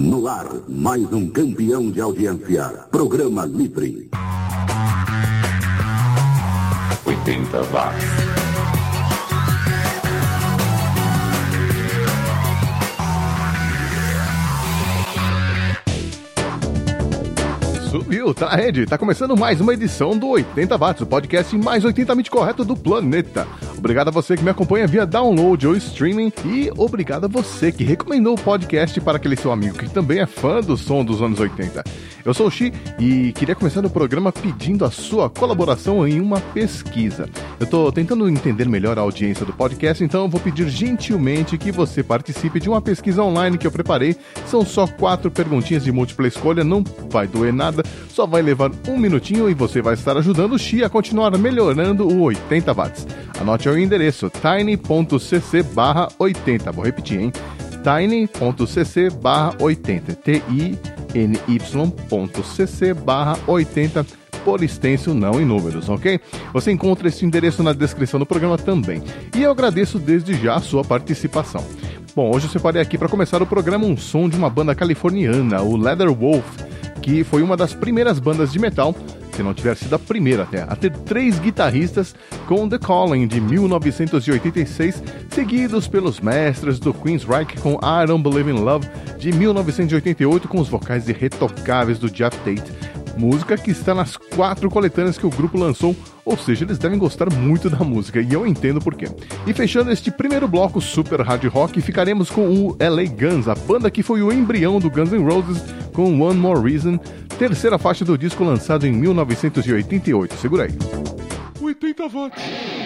No ar, mais um campeão de audiência. Programa Livre. 80 watts. Subiu, tá, Ed? Tá começando mais uma edição do 80 Watts, o podcast mais 80mente correto do planeta. Obrigado a você que me acompanha via download ou streaming e obrigado a você que recomendou o podcast para aquele seu amigo que também é fã do som dos anos 80. Eu sou o Xi e queria começar o programa pedindo a sua colaboração em uma pesquisa. Eu tô tentando entender melhor a audiência do podcast, então vou pedir gentilmente que você participe de uma pesquisa online que eu preparei. São só quatro perguntinhas de múltipla escolha, não vai doer nada, só vai levar um minutinho e você vai estar ajudando o Xi a continuar melhorando o 80 watts. Anote o endereço tiny.cc barra 80. Vou repetir, hein? tiny.cc barra 80. T-I-N-Y.cc barra 80 por extenso, não em números, ok? Você encontra esse endereço na descrição do programa também. E eu agradeço desde já a sua participação. Bom, hoje eu separei aqui para começar o programa um som de uma banda californiana, o Leather Wolf, que foi uma das primeiras bandas de metal se não tiver sido a primeira até, a ter três guitarristas com The Calling de 1986, seguidos pelos mestres do Queensryche com I Don't Believe in Love de 1988 com os vocais irretocáveis do Jeff Tate música que está nas quatro coletâneas que o grupo lançou, ou seja, eles devem gostar muito da música, e eu entendo porquê. E fechando este primeiro bloco super hard rock, ficaremos com o LA Guns, a banda que foi o embrião do Guns N' Roses com One More Reason, terceira faixa do disco lançado em 1988. Segura aí. 80 watts.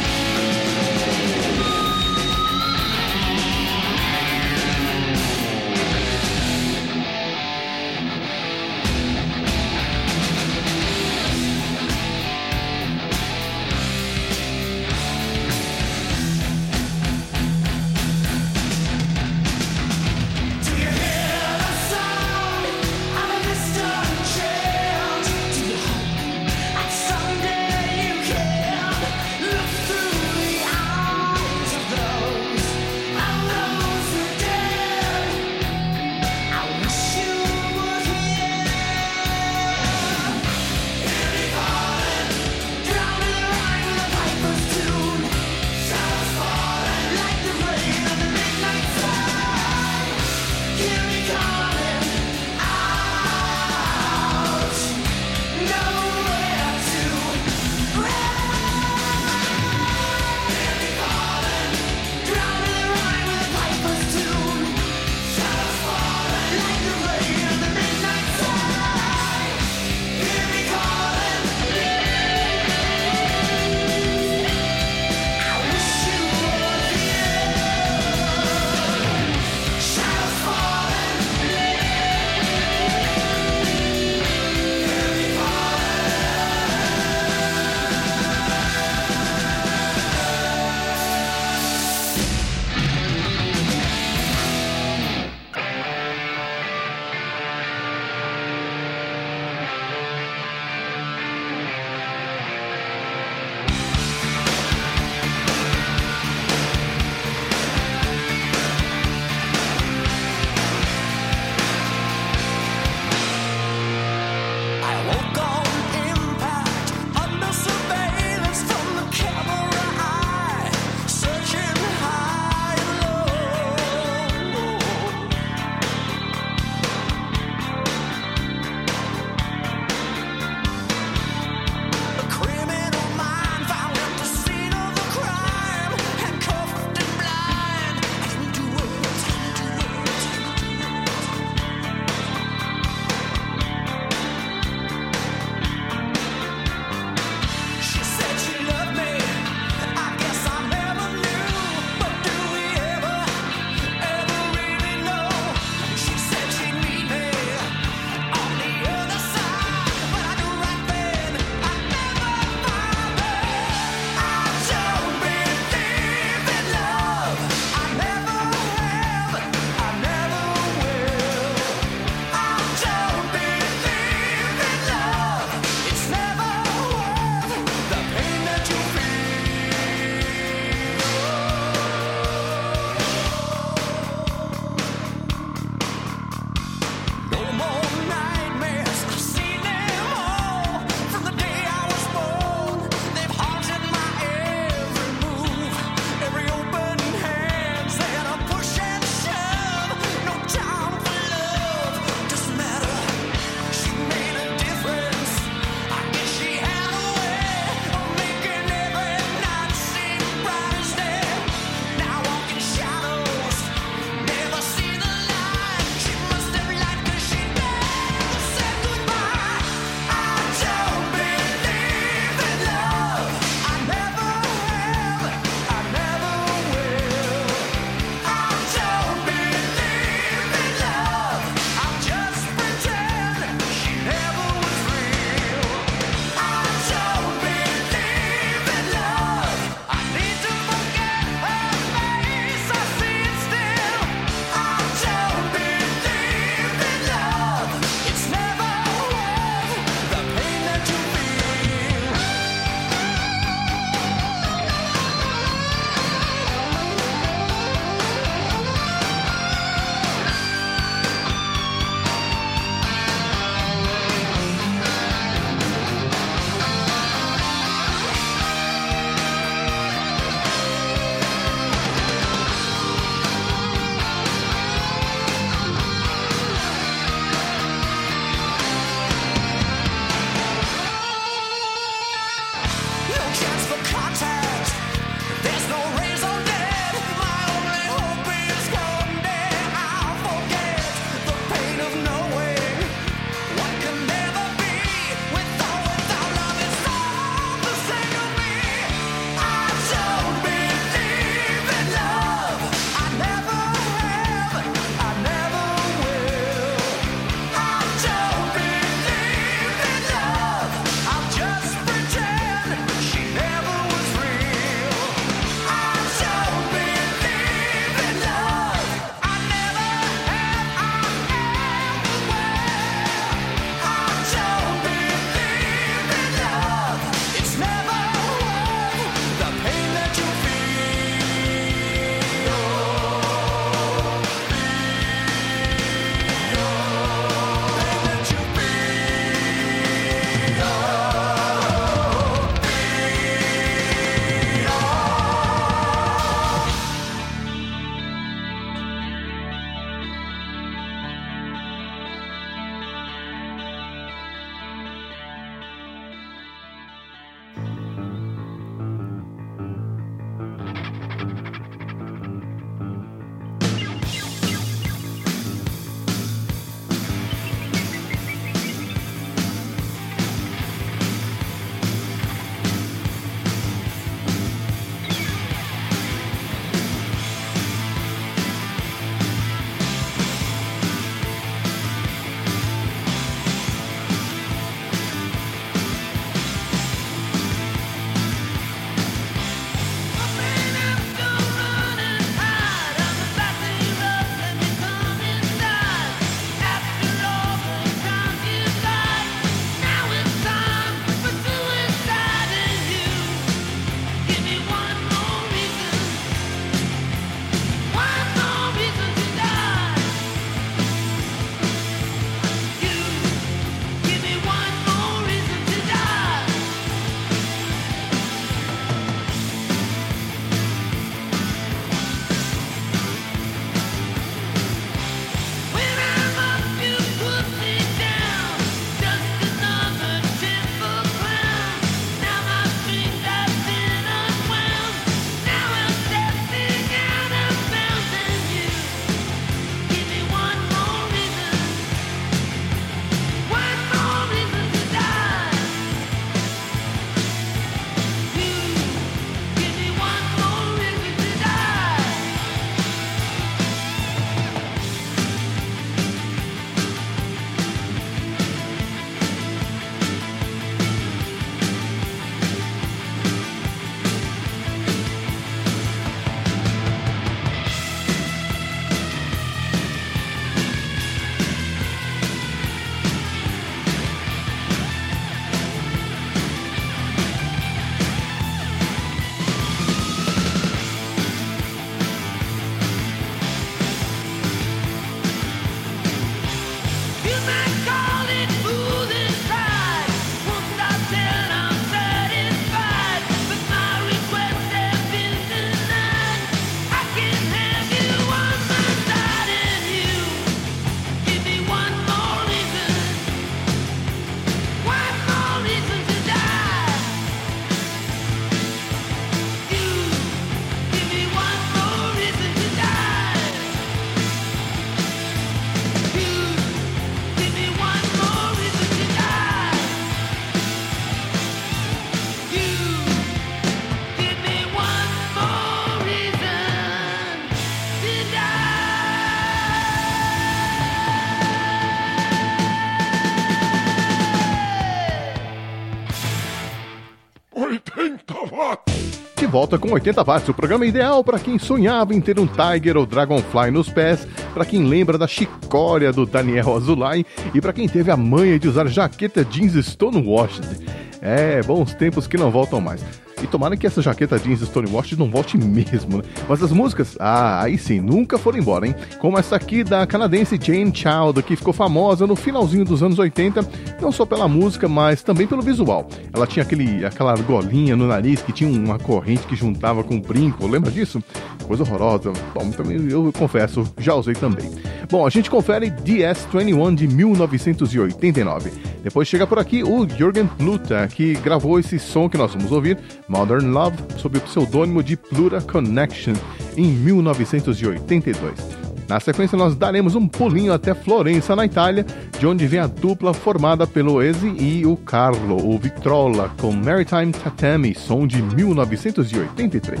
Volta com 80 watts, o programa ideal para quem sonhava em ter um Tiger ou Dragonfly nos pés, para quem lembra da chicória do Daniel Azulay e para quem teve a manha de usar jaqueta jeans Stonewashed. É, bons tempos que não voltam mais. E tomara que essa jaqueta jeans Stonewashed não volte mesmo, né? Mas as músicas, ah, aí sim, nunca foram embora, hein? Como essa aqui da canadense Jane Child, que ficou famosa no finalzinho dos anos 80, não só pela música, mas também pelo visual. Ela tinha aquele, aquela argolinha no nariz que tinha uma corrente que juntava com um brinco, lembra disso? Coisa horrorosa. Bom, também eu confesso, já usei também. Bom, a gente confere DS21 de 1989. Depois chega por aqui o Jürgen Pluta, que gravou esse som que nós vamos ouvir, Modern Love, sob o pseudônimo de Pluta Connection, em 1982. Na sequência, nós daremos um pulinho até Florença, na Itália, de onde vem a dupla formada pelo Ezi e o Carlo, o Vitrola, com Maritime Tatami, som de 1983.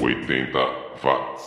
80 watts.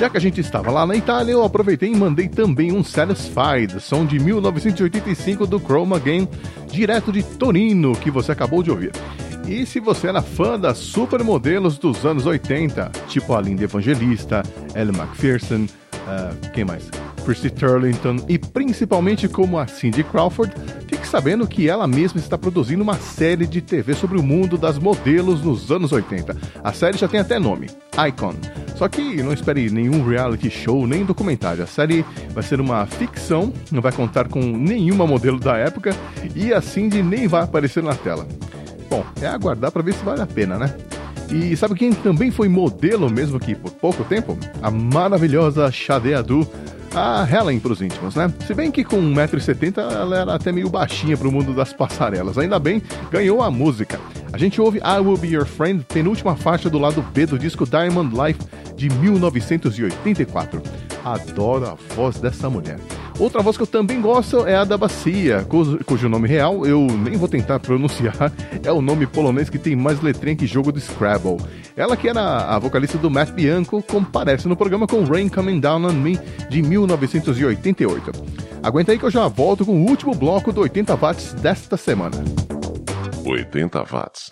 Já que a gente estava lá na Itália, eu aproveitei e mandei também um Satisfied, som de 1985 do Chroma Game, direto de Torino, que você acabou de ouvir. E se você era fã das supermodelos dos anos 80, tipo a Linda Evangelista, Ellen McPherson, ah, quem mais? Christy Turlington e principalmente como a Cindy Crawford, fique sabendo que ela mesma está produzindo uma série de TV sobre o mundo das modelos nos anos 80. A série já tem até nome, Icon. Só que não espere nenhum reality show nem documentário. A série vai ser uma ficção, não vai contar com nenhuma modelo da época e a Cindy nem vai aparecer na tela. Bom, é aguardar para ver se vale a pena, né? E sabe quem também foi modelo mesmo que por pouco tempo? A maravilhosa Xade Adu, a Helen pros íntimos, né? Se bem que com 1,70m ela era até meio baixinha pro mundo das passarelas. Ainda bem, ganhou a música. A gente ouve I Will Be Your Friend, penúltima faixa do lado B do disco Diamond Life de 1984. Adoro a voz dessa mulher. Outra voz que eu também gosto é a da Bacia, cujo, nome real eu nem vou tentar pronunciar, é o nome polonês que tem mais letrinha que jogo do Scrabble. Ela que era a vocalista do Matt Bianco, comparece no programa com Rain Coming Down on Me de 1988. Aguenta aí que eu já volto com o último bloco do 80 watts desta semana. 80 watts.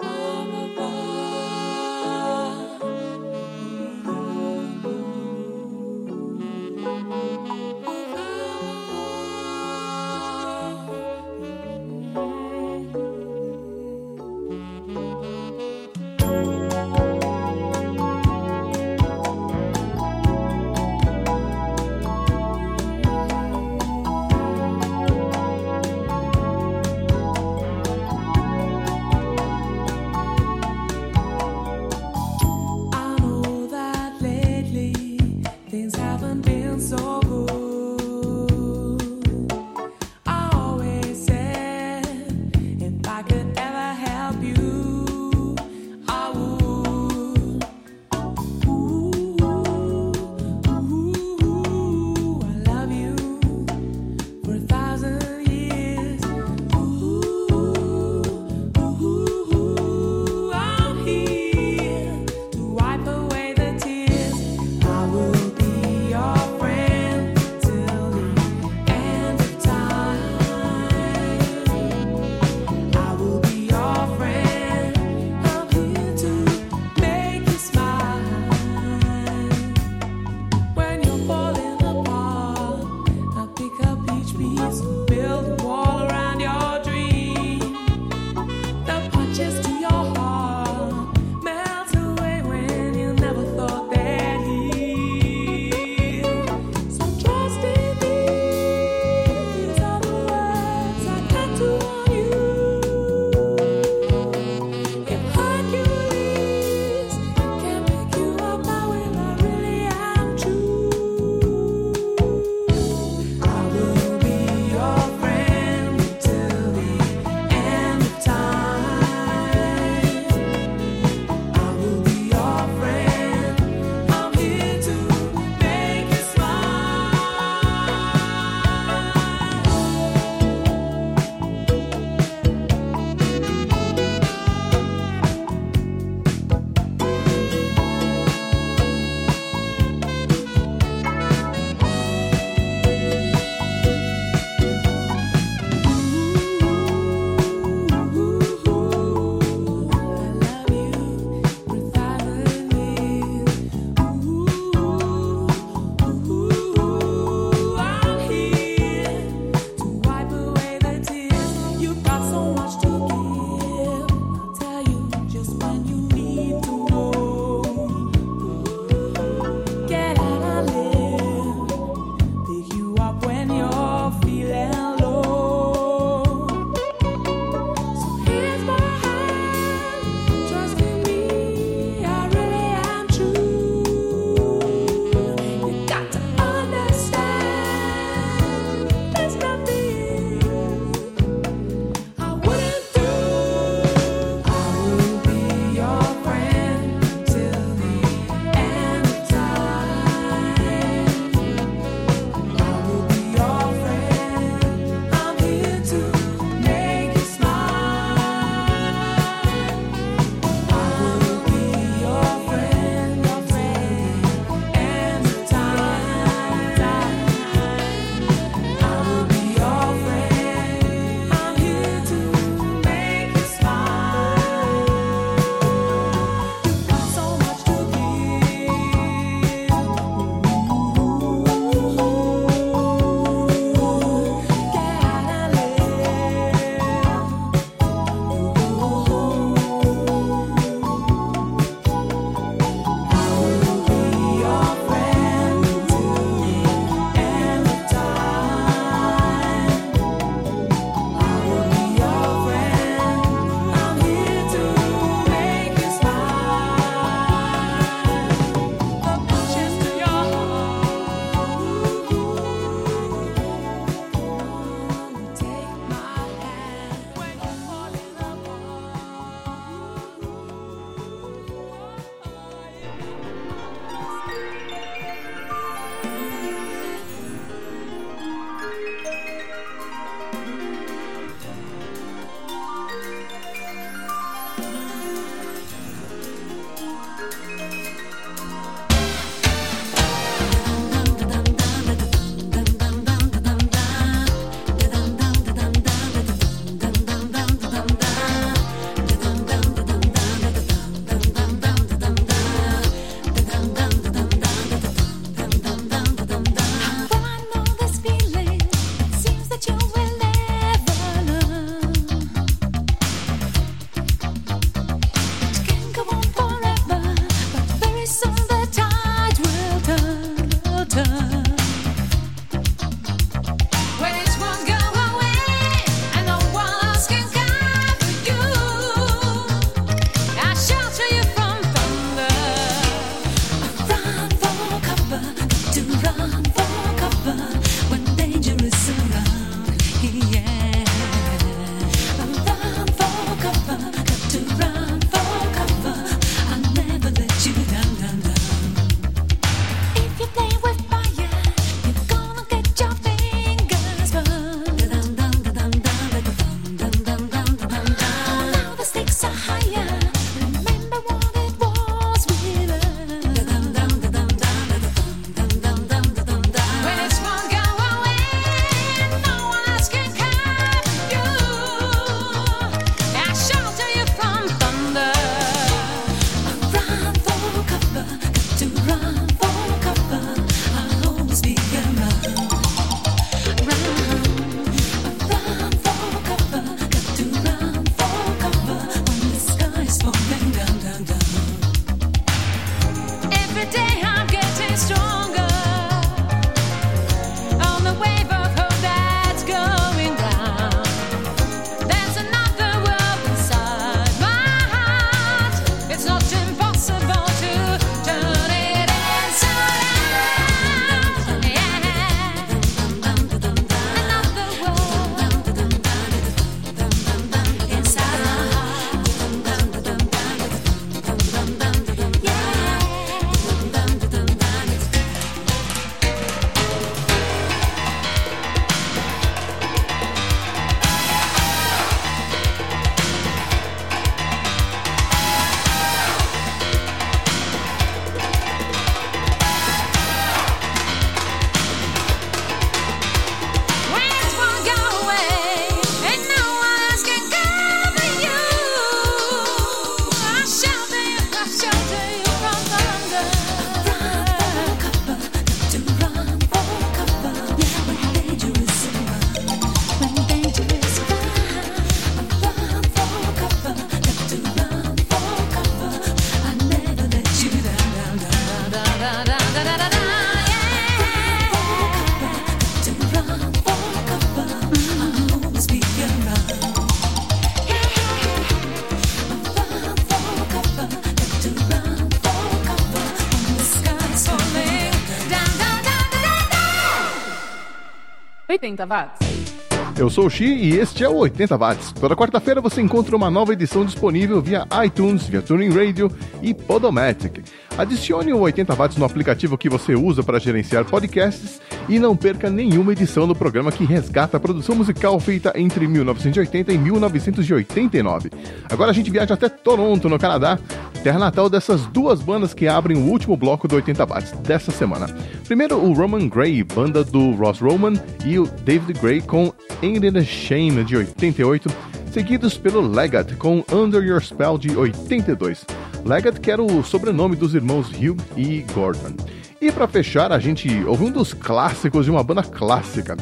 80 watts. Eu sou o Xi e este é o 80 Watts. Toda quarta-feira você encontra uma nova edição disponível via iTunes, via Tuning Radio e Podomatic. Adicione o 80 Watts no aplicativo que você usa para gerenciar podcasts e não perca nenhuma edição do programa que resgata a produção musical feita entre 1980 e 1989. Agora a gente viaja até Toronto, no Canadá, terra natal dessas duas bandas que abrem o último bloco do 80 Watts dessa semana. Primeiro, o Roman Gray, banda do Ross Roman, e o David Gray com Ain't It a Shame, de 88, seguidos pelo Leggett com Under Your Spell, de 82. Leggett que era o sobrenome dos irmãos Hugh e Gordon. E para fechar, a gente ouve um dos clássicos de uma banda clássica.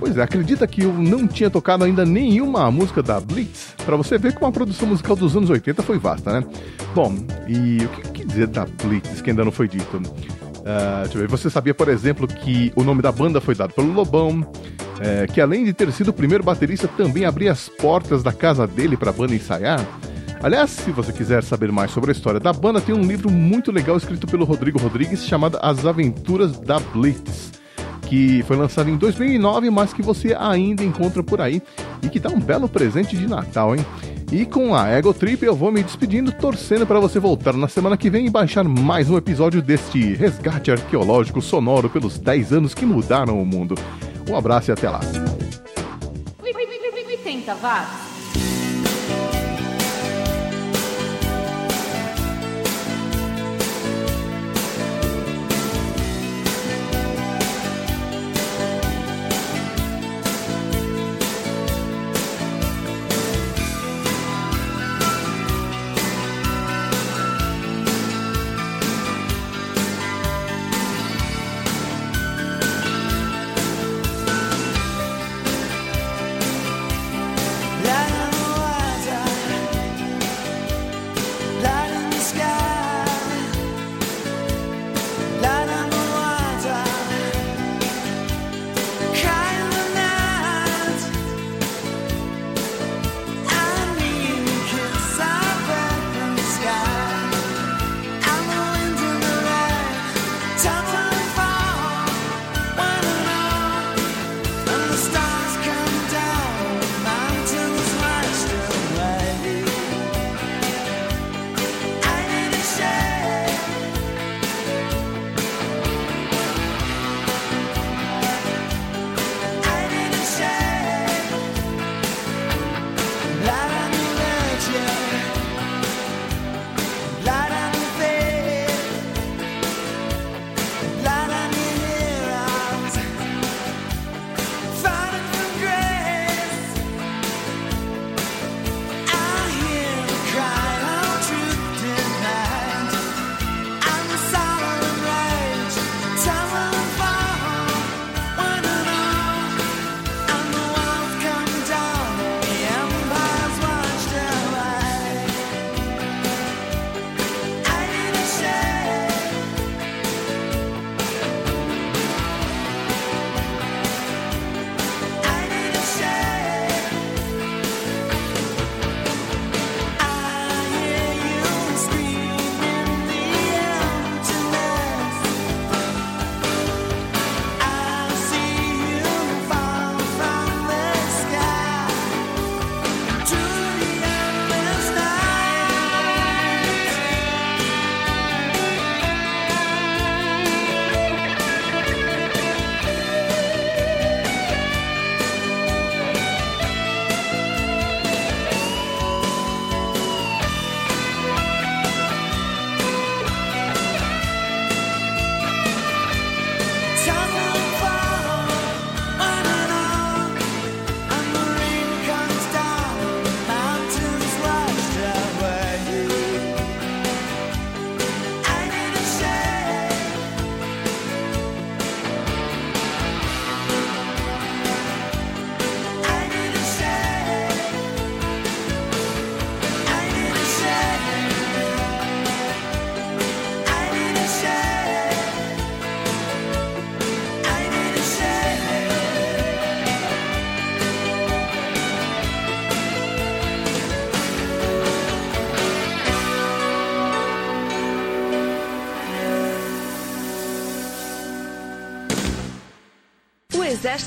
Pois é, acredita que eu não tinha tocado ainda nenhuma música da Blitz? Para você ver como a produção musical dos anos 80 foi vasta, né? Bom, e o que, dizer da Blitz que ainda não foi dito? Eu ver, você sabia, por exemplo, que o nome da banda foi dado pelo Lobão, é, que além de ter sido o primeiro baterista, também abria as portas da casa dele para a banda ensaiar? Aliás, se você quiser saber mais sobre a história da banda, tem um livro muito legal escrito pelo Rodrigo Rodrigues chamado As Aventuras da Blitz que foi lançado em 2009, mas que você ainda encontra por aí e que dá um belo presente de Natal, hein? E com a Ego Trip eu vou me despedindo, torcendo para você voltar na semana que vem e baixar mais um episódio deste resgate arqueológico sonoro pelos 10 anos que mudaram o mundo. Um abraço e até lá. 80 watts.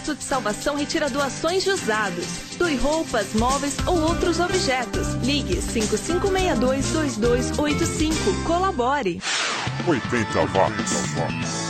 Exército de Salvação retira doações de usados. Doe roupas, móveis ou outros objetos. Ligue 5562-2285. Colabore. 80 watts.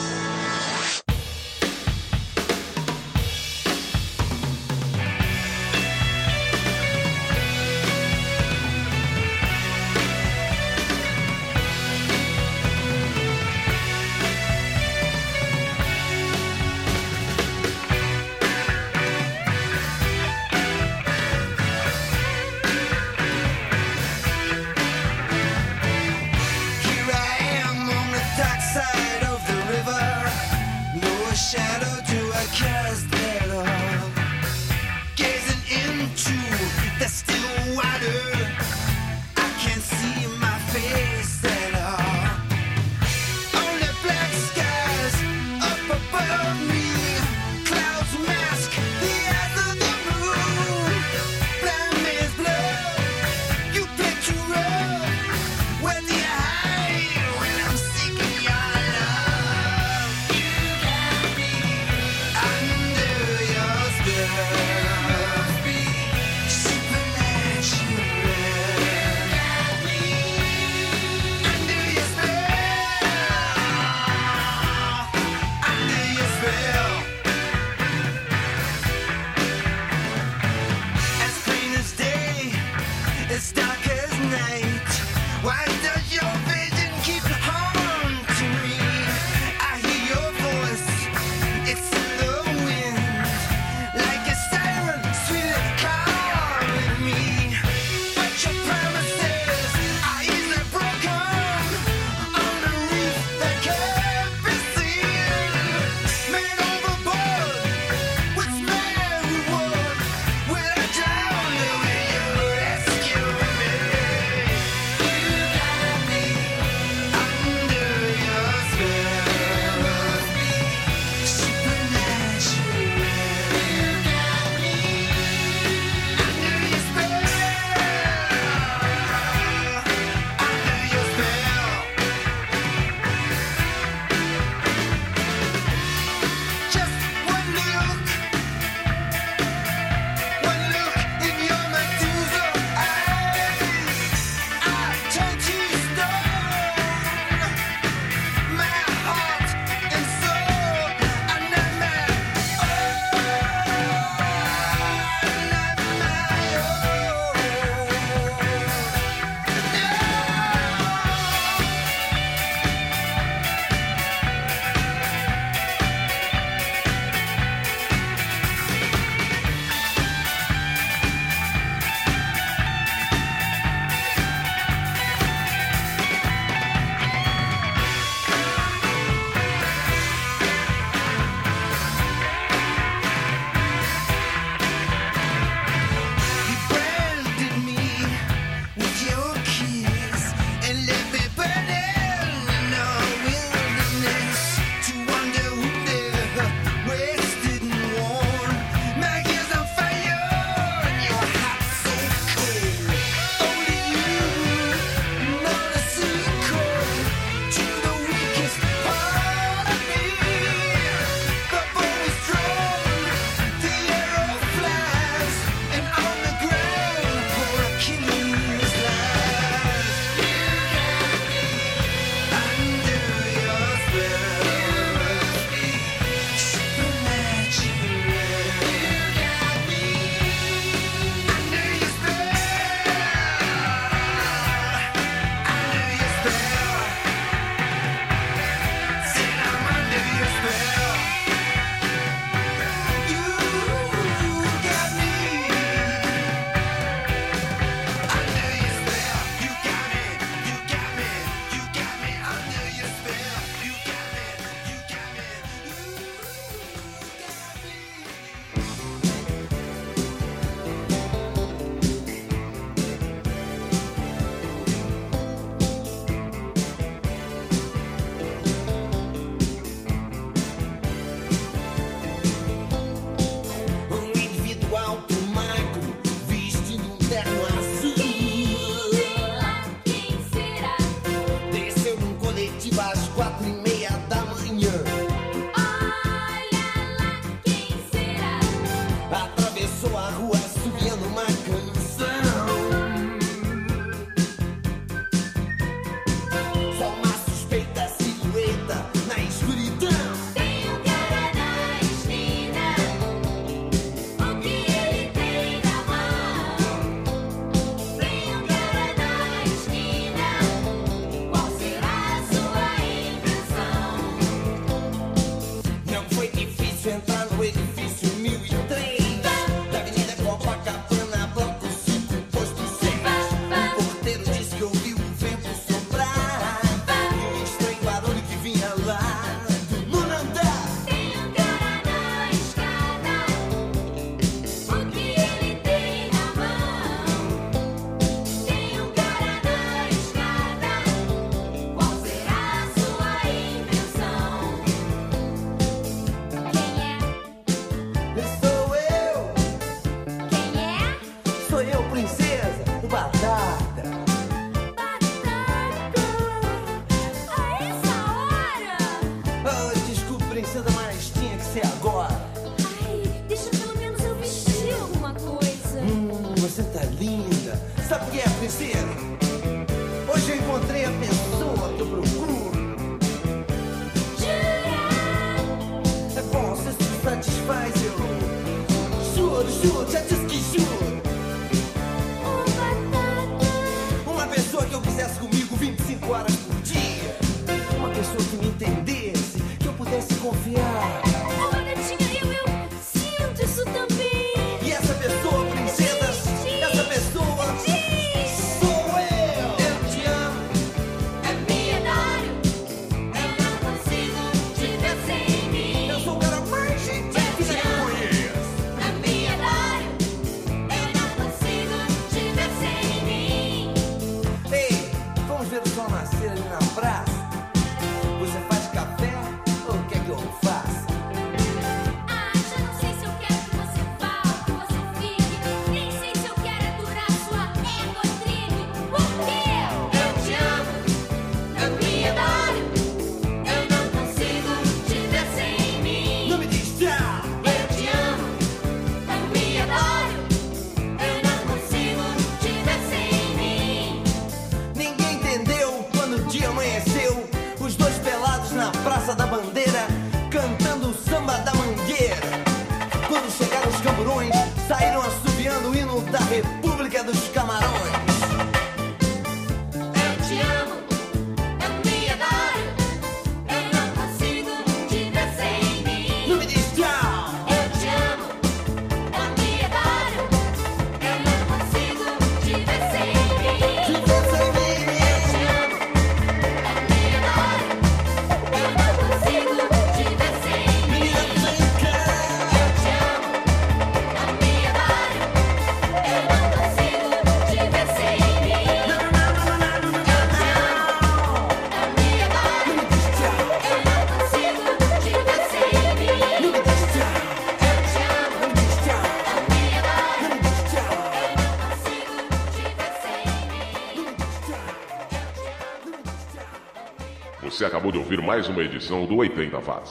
Ouvir mais uma edição do 80 Watts.